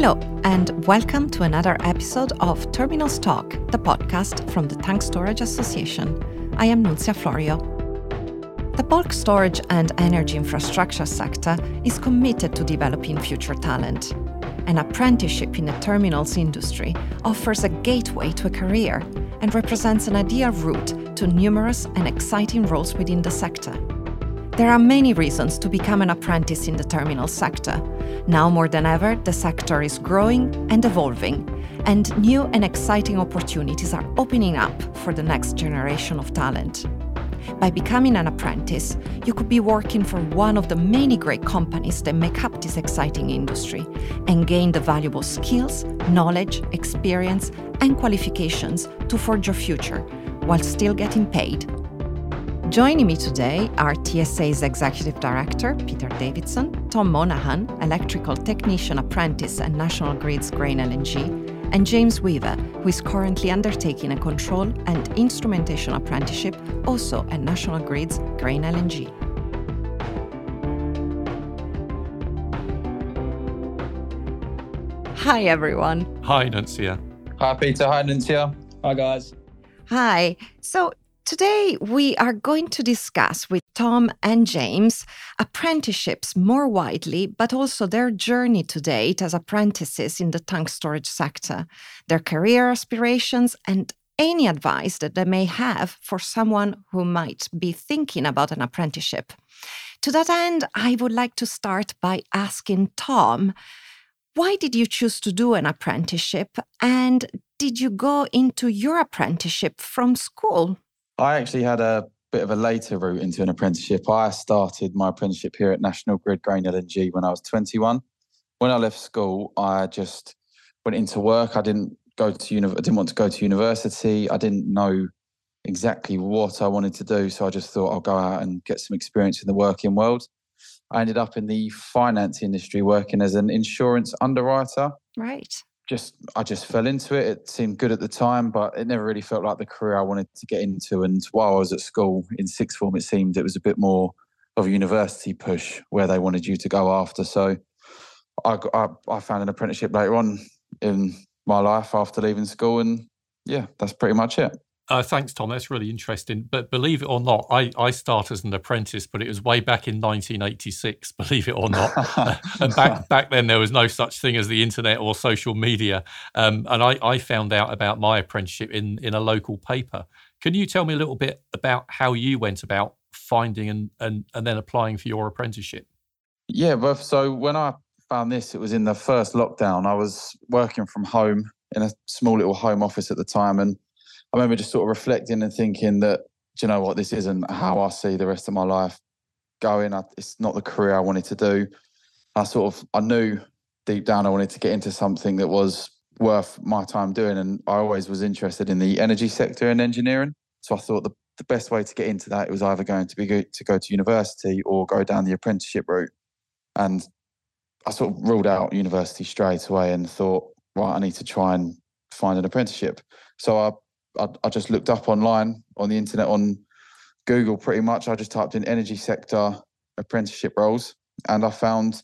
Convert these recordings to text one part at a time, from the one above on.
Hello, and welcome to another episode of Terminals Talk, the podcast from the Tank Storage Association. I am Nunzia Florio. The bulk storage and energy infrastructure sector is committed to developing future talent. An apprenticeship in the terminals industry offers a gateway to a career and represents an ideal route to numerous and exciting roles within the sector. There are many reasons to become an apprentice in the terminal sector. Now more than ever, the sector is growing and evolving, and new and exciting opportunities are opening up for the next generation of talent. By becoming an apprentice, you could be working for one of the many great companies that make up this exciting industry and gain the valuable skills, knowledge, experience, and qualifications to forge your future while still getting paid Joining me today are TSA's Executive Director, Peter Davidson, Tom Monaghan, Electrical Technician Apprentice at National Grid's Grain LNG, and James Weaver, who is currently undertaking a control and instrumentation apprenticeship also at National Grid's Grain LNG. Hi, everyone. Hi, Nunzia. Hi, Peter. Hi, Nunzia. Hi, guys. Hi. So, Today, we are going to discuss with Tom and James apprenticeships more widely, but also their journey to date as apprentices in the tank storage sector, their career aspirations, and any advice that they may have for someone who might be thinking about an apprenticeship. To that end, I would like to start by asking Tom why did you choose to do an apprenticeship and did you go into your apprenticeship from school? I actually had a bit of a later route into an apprenticeship. I started my apprenticeship here at National Grid Grain LNG when I was 21. When I left school, I just went into work. I didn't go to uni- I didn't want to go to university. I didn't know exactly what I wanted to do, so I just thought I'll go out and get some experience in the working world. I ended up in the finance industry working as an insurance underwriter. Right just I just fell into it. It seemed good at the time, but it never really felt like the career I wanted to get into. And while I was at school in sixth form, it seemed it was a bit more of a university push where they wanted you to go after. So I I, I found an apprenticeship later on in my life after leaving school, and yeah, that's pretty much it. Uh, thanks, Tom. That's really interesting. But believe it or not, I, I started as an apprentice, but it was way back in 1986. Believe it or not, and back back then there was no such thing as the internet or social media. Um, and I, I found out about my apprenticeship in in a local paper. Can you tell me a little bit about how you went about finding and and, and then applying for your apprenticeship? Yeah, well, so when I found this, it was in the first lockdown. I was working from home in a small little home office at the time, and I remember just sort of reflecting and thinking that, do you know what, this isn't how I see the rest of my life going. I, it's not the career I wanted to do. I sort of, I knew deep down I wanted to get into something that was worth my time doing. And I always was interested in the energy sector and engineering. So I thought the, the best way to get into that was either going to be to go to university or go down the apprenticeship route. And I sort of ruled out university straight away and thought, right, I need to try and find an apprenticeship. So I I, I just looked up online on the internet on Google pretty much. I just typed in energy sector apprenticeship roles and I found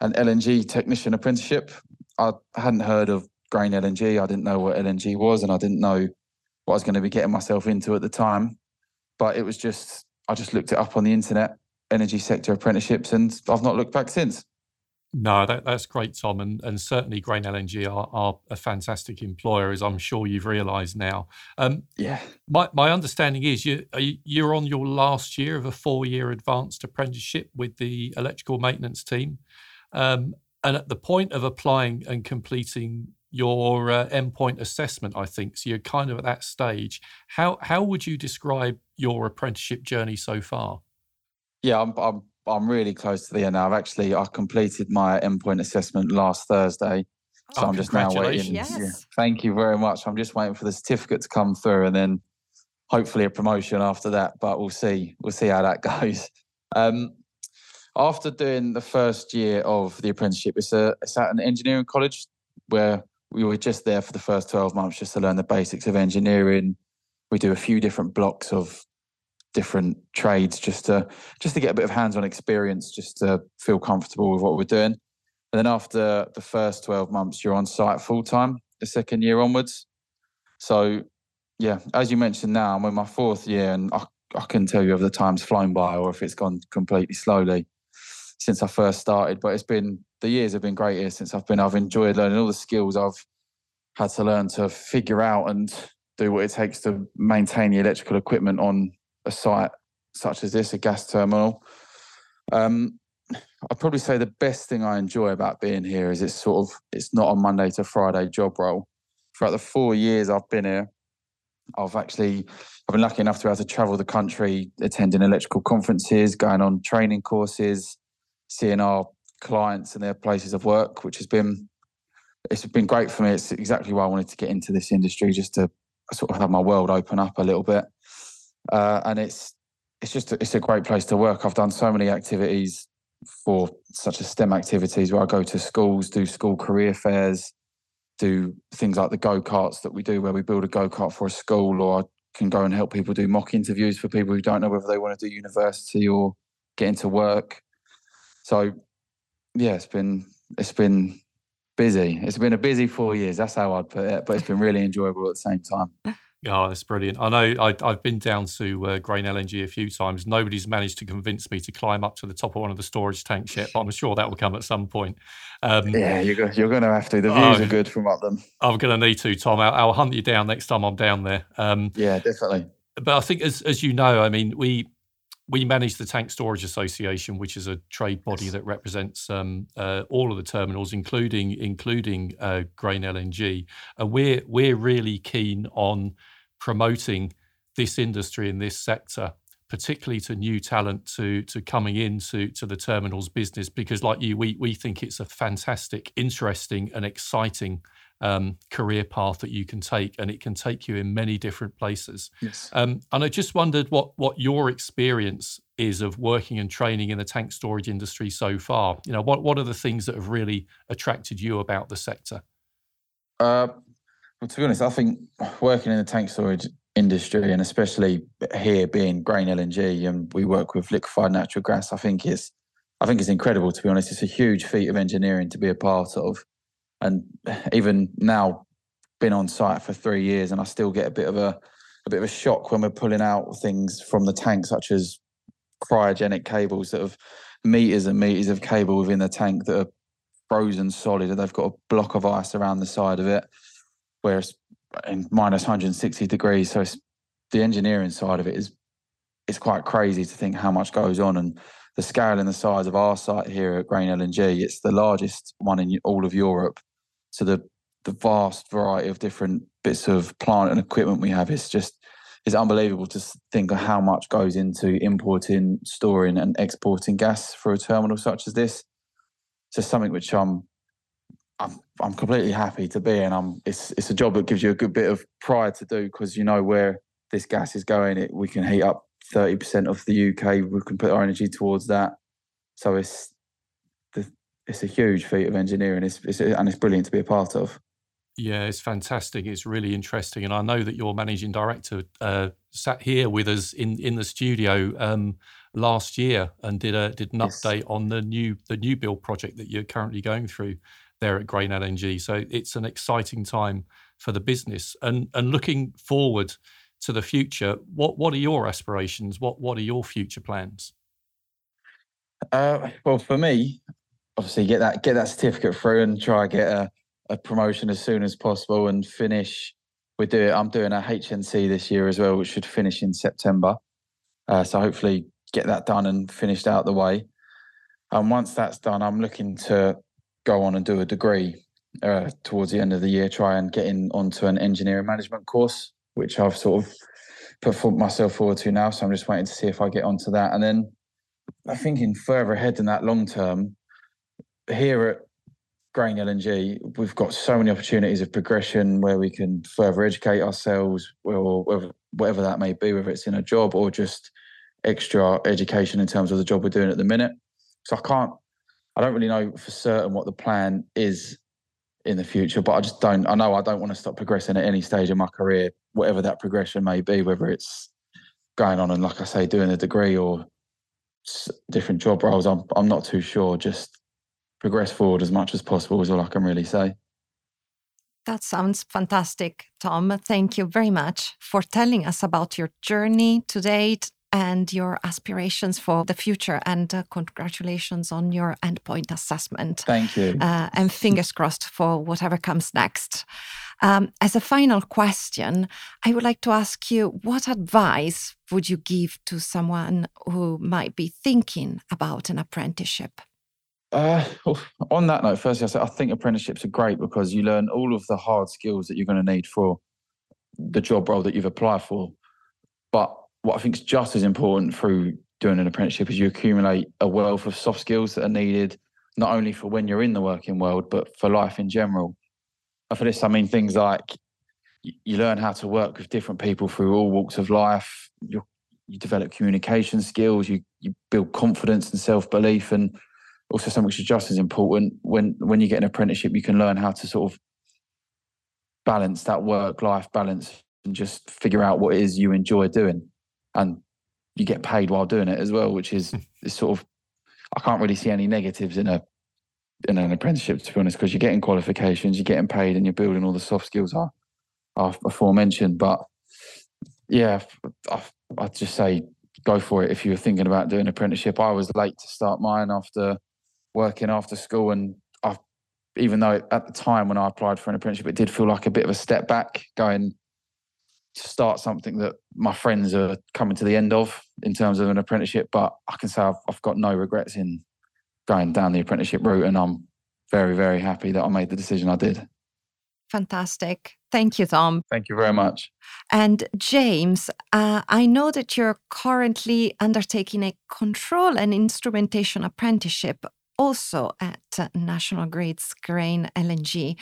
an LNG technician apprenticeship. I hadn't heard of grain LNG. I didn't know what LNG was and I didn't know what I was going to be getting myself into at the time. But it was just, I just looked it up on the internet, energy sector apprenticeships, and I've not looked back since. No, that, that's great, Tom, and, and certainly Grain LNG are, are a fantastic employer, as I'm sure you've realised now. Um, yeah. My, my understanding is you you're on your last year of a four year advanced apprenticeship with the electrical maintenance team, um, and at the point of applying and completing your uh, endpoint assessment, I think so. You're kind of at that stage. How how would you describe your apprenticeship journey so far? Yeah, I'm, I'm I'm really close to the end now. I've actually I completed my endpoint assessment last Thursday. So oh, I'm just now waiting. Yes. Yeah, thank you very much. I'm just waiting for the certificate to come through and then hopefully a promotion after that. But we'll see. We'll see how that goes. Um, after doing the first year of the apprenticeship, it's, a, it's at an engineering college where we were just there for the first 12 months just to learn the basics of engineering. We do a few different blocks of different trades just to just to get a bit of hands-on experience, just to feel comfortable with what we're doing. And then after the first 12 months, you're on site full time, the second year onwards. So, yeah, as you mentioned now, I'm in my fourth year and I, I couldn't tell you if the time's flown by or if it's gone completely slowly since I first started. But it's been, the years have been great here since I've been. I've enjoyed learning all the skills I've had to learn to figure out and do what it takes to maintain the electrical equipment on a site such as this, a gas terminal. Um, I'd probably say the best thing I enjoy about being here is it's sort of it's not a Monday to Friday job role. Throughout the four years I've been here, I've actually I've been lucky enough to be able to travel the country, attending electrical conferences, going on training courses, seeing our clients and their places of work, which has been it's been great for me. It's exactly why I wanted to get into this industry, just to sort of have my world open up a little bit. Uh, and it's it's just a, it's a great place to work. I've done so many activities for such as STEM activities where I go to schools, do school career fairs, do things like the go karts that we do where we build a go kart for a school, or I can go and help people do mock interviews for people who don't know whether they want to do university or get into work. So yeah, it's been it's been busy. It's been a busy four years. That's how I'd put it, but it's been really enjoyable at the same time. Oh, that's brilliant. I know I, have been down to uh, Grain LNG a few times. Nobody's managed to convince me to climb up to the top of one of the storage tanks yet, but I'm sure that will come at some point. Um, yeah, you're, you're going to have to. The views are good from up them. I'm going to need to, Tom. I'll, I'll, hunt you down next time I'm down there. Um, yeah, definitely. But I think, as, as you know, I mean, we we manage the Tank Storage Association, which is a trade body that represents um, uh, all of the terminals, including including uh, Grain LNG. And we're we're really keen on promoting this industry in this sector, particularly to new talent to to coming into to the terminals business. Because, like you, we we think it's a fantastic, interesting, and exciting um, career path that you can take, and it can take you in many different places. Yes. Um, and I just wondered what what your experience is of working and training in the tank storage industry so far. You know, what what are the things that have really attracted you about the sector? Uh, well, to be honest, I think working in the tank storage industry, and especially here being Grain LNG, and we work with liquefied natural gas, I think it's I think it's incredible. To be honest, it's a huge feat of engineering to be a part of. And even now, been on site for three years, and I still get a bit of a a bit of a shock when we're pulling out things from the tank, such as cryogenic cables that have meters and meters of cable within the tank that are frozen solid, and they've got a block of ice around the side of it, where it's in minus 160 degrees. So the engineering side of it is it's quite crazy to think how much goes on and the scale and the size of our site here at Grain LNG. It's the largest one in all of Europe. So the the vast variety of different bits of plant and equipment we have is just is unbelievable to think of how much goes into importing, storing, and exporting gas for a terminal such as this. It's something which I'm I'm I'm completely happy to be, and I'm it's it's a job that gives you a good bit of pride to do because you know where this gas is going. It we can heat up thirty percent of the UK. We can put our energy towards that. So it's it's a huge feat of engineering. It's, it's and it's brilliant to be a part of. Yeah, it's fantastic. It's really interesting, and I know that your managing director uh, sat here with us in in the studio um, last year and did a did an yes. update on the new the new build project that you're currently going through there at Grain LNG. So it's an exciting time for the business, and and looking forward to the future. What what are your aspirations? What what are your future plans? Uh, well, for me, obviously get that get that certificate through and try get a, a promotion as soon as possible and finish. We do. I'm doing a HNC this year as well, which should finish in September. Uh, so hopefully get that done and finished out the way. And once that's done, I'm looking to go on and do a degree uh, towards the end of the year. Try and get in onto an engineering management course, which I've sort of put myself forward to now. So I'm just waiting to see if I get onto that. And then I think in further ahead than that long term, here at Grain LNG, we've got so many opportunities of progression where we can further educate ourselves, or whatever that may be, whether it's in a job or just extra education in terms of the job we're doing at the minute. So I can't, I don't really know for certain what the plan is in the future, but I just don't, I know I don't want to stop progressing at any stage of my career, whatever that progression may be, whether it's going on and, like I say, doing a degree or different job roles. I'm, I'm not too sure. Just progress forward as much as possible is all I can really say. That sounds fantastic, Tom. Thank you very much for telling us about your journey to date and your aspirations for the future. And uh, congratulations on your endpoint assessment. Thank you. Uh, and fingers crossed for whatever comes next. Um, as a final question, I would like to ask you what advice would you give to someone who might be thinking about an apprenticeship? Uh, on that note, firstly, I, say, I think apprenticeships are great because you learn all of the hard skills that you're going to need for the job role that you've applied for. But what I think is just as important through doing an apprenticeship is you accumulate a wealth of soft skills that are needed not only for when you're in the working world, but for life in general. And for this, I mean things like you learn how to work with different people through all walks of life. You you develop communication skills. You you build confidence and self belief, and also something which is just as important when when you get an apprenticeship you can learn how to sort of balance that work life balance and just figure out what it is you enjoy doing and you get paid while doing it as well which is, is sort of i can't really see any negatives in a in an apprenticeship to be honest because you're getting qualifications you're getting paid and you're building all the soft skills are are aforementioned but yeah I, i'd just say go for it if you were thinking about doing an apprenticeship i was late to start mine after working after school. And I, even though at the time when I applied for an apprenticeship, it did feel like a bit of a step back going start something that my friends are coming to the end of in terms of an apprenticeship. But I can say I've, I've got no regrets in going down the apprenticeship route. And I'm very, very happy that I made the decision I did. Fantastic. Thank you, Tom. Thank you very much. And James, uh, I know that you're currently undertaking a control and instrumentation apprenticeship also at National Grid's Grain LNG.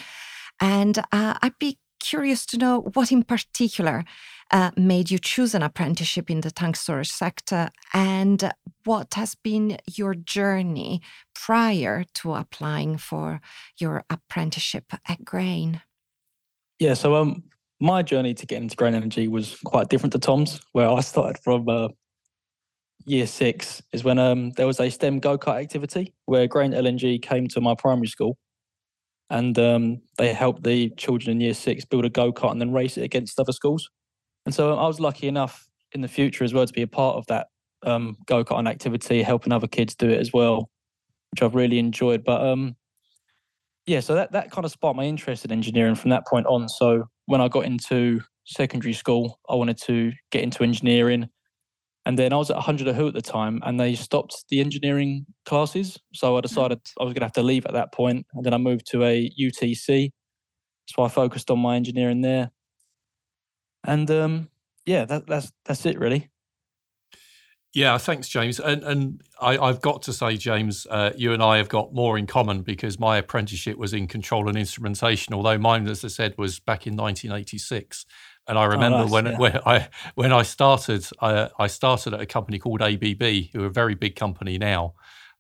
And uh, I'd be curious to know what in particular uh, made you choose an apprenticeship in the tank storage sector and what has been your journey prior to applying for your apprenticeship at Grain? Yeah, so um, my journey to get into Grain LNG was quite different to Tom's, where I started from uh, year six is when um, there was a STEM go kart activity where Grain LNG came to my primary school and um, they helped the children in year six build a go kart and then race it against other schools. And so I was lucky enough in the future as well to be a part of that um, go karting activity, helping other kids do it as well, which I've really enjoyed. But um, yeah, so that, that kind of sparked my interest in engineering from that point on. So when I got into secondary school, I wanted to get into engineering and then I was at Hundred of Hoo at the time, and they stopped the engineering classes. So I decided I was going to have to leave at that point. point, and then I moved to a UTC. So I focused on my engineering there, and um, yeah, that, that's that's it really. Yeah, thanks, James. And and I, have got to say, James, uh, you and I have got more in common because my apprenticeship was in control and instrumentation, although mine, as I said, was back in 1986. And I oh, remember oh, nice, when yeah. when I when I started, I, I started at a company called ABB, who are a very big company now.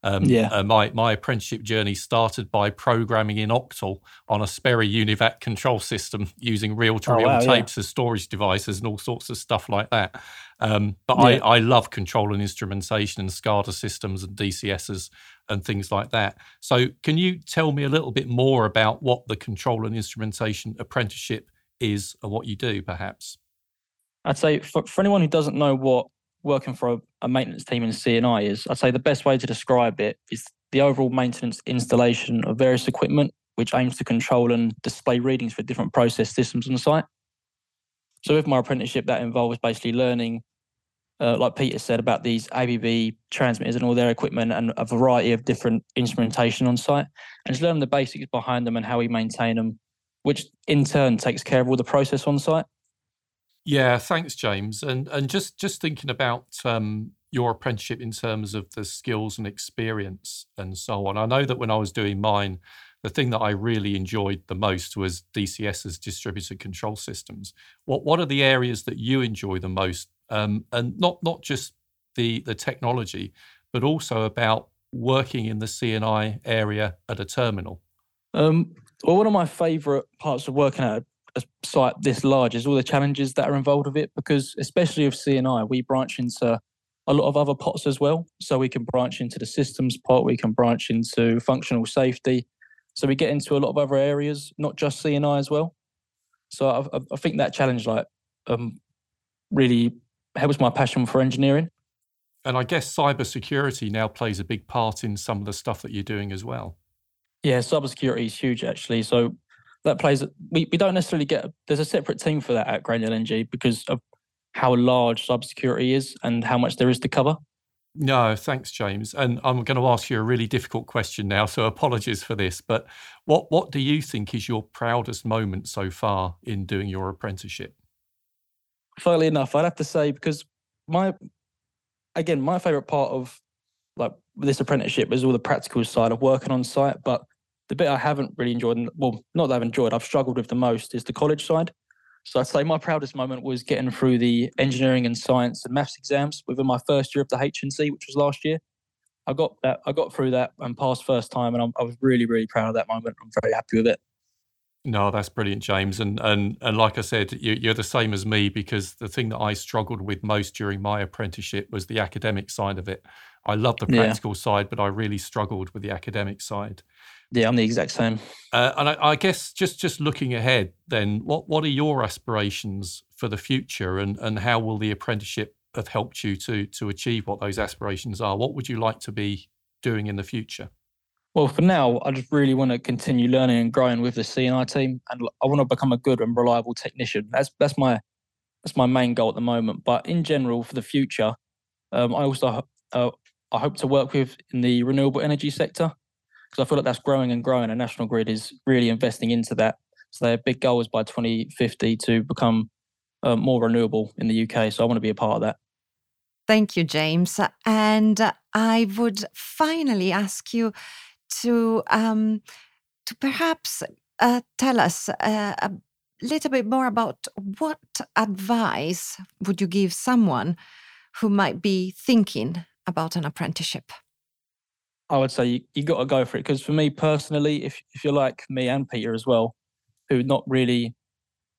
Um, yeah. Uh, my my apprenticeship journey started by programming in Octal on a Sperry Univac control system using reel-to-reel oh, wow, tapes yeah. as storage devices and all sorts of stuff like that. Um, but yeah. I, I love control and instrumentation and SCADA systems and DCSs and things like that. So, can you tell me a little bit more about what the control and instrumentation apprenticeship is and what you do, perhaps? I'd say for, for anyone who doesn't know what working for a, a maintenance team in C&I is, I'd say the best way to describe it is the overall maintenance installation of various equipment which aims to control and display readings for different process systems on the site. So with my apprenticeship, that involves basically learning, uh, like Peter said, about these ABB transmitters and all their equipment and a variety of different instrumentation on site, and just learning the basics behind them and how we maintain them which in turn takes care of all the process on site. Yeah, thanks, James. And and just just thinking about um, your apprenticeship in terms of the skills and experience and so on. I know that when I was doing mine, the thing that I really enjoyed the most was DCS's distributed control systems. What what are the areas that you enjoy the most? Um, and not not just the the technology, but also about working in the C&I area at a terminal. Um, well, one of my favourite parts of working at a site this large is all the challenges that are involved with it because especially with C&I, we branch into a lot of other pots as well. So we can branch into the systems pot, we can branch into functional safety. So we get into a lot of other areas, not just C&I as well. So I, I think that challenge like um, really helps my passion for engineering. And I guess cybersecurity now plays a big part in some of the stuff that you're doing as well. Yeah, cybersecurity is huge actually. So that plays. We, we don't necessarily get. There's a separate team for that at Grain LNG because of how large cybersecurity is and how much there is to cover. No, thanks, James. And I'm going to ask you a really difficult question now, so apologies for this. But what what do you think is your proudest moment so far in doing your apprenticeship? Funnily enough, I'd have to say because my again my favorite part of like this apprenticeship is all the practical side of working on site. But the bit I haven't really enjoyed, well, not that I've enjoyed, I've struggled with the most is the college side. So I'd say my proudest moment was getting through the engineering and science and maths exams within my first year of the HNC, which was last year. I got that. I got through that and passed first time, and I'm, i was really, really proud of that moment. I'm very happy with it. No, that's brilliant, James. And and and like I said, you, you're the same as me because the thing that I struggled with most during my apprenticeship was the academic side of it. I love the practical yeah. side, but I really struggled with the academic side. Yeah, I'm the exact same. Uh, and I, I, guess just just looking ahead, then, what what are your aspirations for the future, and and how will the apprenticeship have helped you to to achieve what those aspirations are? What would you like to be doing in the future? Well, for now, I just really want to continue learning and growing with the C&I team, and I want to become a good and reliable technician. That's that's my that's my main goal at the moment. But in general, for the future, um, I also uh, I hope to work with in the renewable energy sector because I feel like that's growing and growing, and National Grid is really investing into that. So their big goal is by 2050 to become uh, more renewable in the UK. So I want to be a part of that. Thank you, James. And I would finally ask you to um, to perhaps uh, tell us uh, a little bit more about what advice would you give someone who might be thinking about an apprenticeship. I would say you, you got to go for it because for me personally, if if you're like me and Peter as well, who not really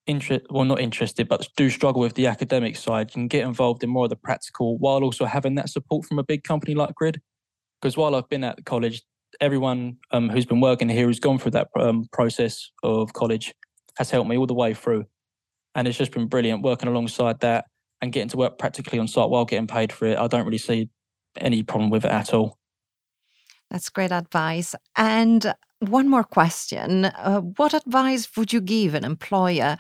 interested, well not interested, but do struggle with the academic side, you can get involved in more of the practical while also having that support from a big company like Grid. Because while I've been at the college, everyone um, who's been working here who's gone through that um, process of college has helped me all the way through, and it's just been brilliant working alongside that and getting to work practically on site while getting paid for it. I don't really see any problem with it at all. That's great advice. And one more question uh, What advice would you give an employer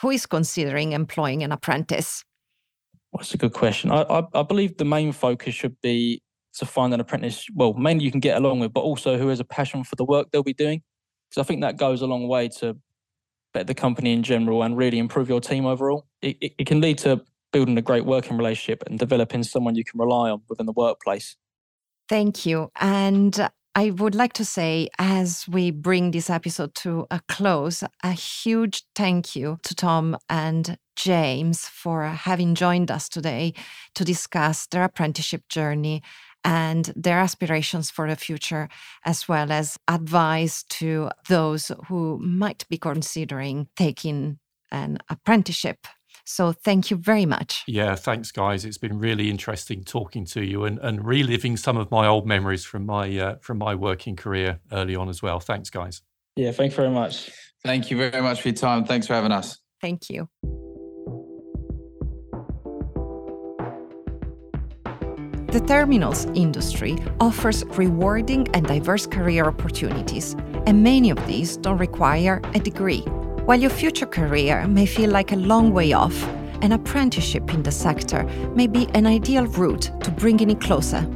who is considering employing an apprentice? that's a good question. I, I, I believe the main focus should be to find an apprentice, well, mainly you can get along with, but also who has a passion for the work they'll be doing. Because I think that goes a long way to better the company in general and really improve your team overall. It, it, it can lead to building a great working relationship and developing someone you can rely on within the workplace. Thank you. And I would like to say, as we bring this episode to a close, a huge thank you to Tom and James for having joined us today to discuss their apprenticeship journey and their aspirations for the future, as well as advice to those who might be considering taking an apprenticeship so thank you very much. Yeah, thanks, guys. It's been really interesting talking to you and, and reliving some of my old memories from my uh, from my working career early on as well. Thanks, guys. Yeah, thanks very much. Thank you very much for your time. Thanks for having us. Thank you. The terminals industry offers rewarding and diverse career opportunities, and many of these don't require a degree. While your future career may feel like a long way off, an apprenticeship in the sector may be an ideal route to bringing it closer.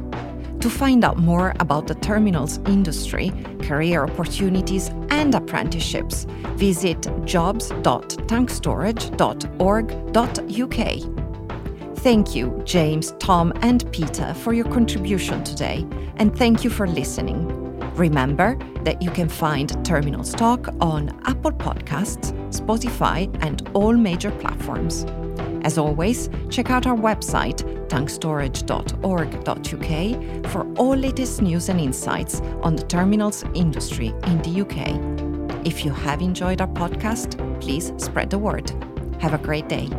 To find out more about the terminals industry, career opportunities, and apprenticeships, visit jobs.tankstorage.org.uk. Thank you, James, Tom, and Peter, for your contribution today, and thank you for listening. Remember that you can find Terminal Talk on Apple Podcasts, Spotify, and all major platforms. As always, check out our website, tankstorage.org.uk, for all latest news and insights on the terminals industry in the UK. If you have enjoyed our podcast, please spread the word. Have a great day.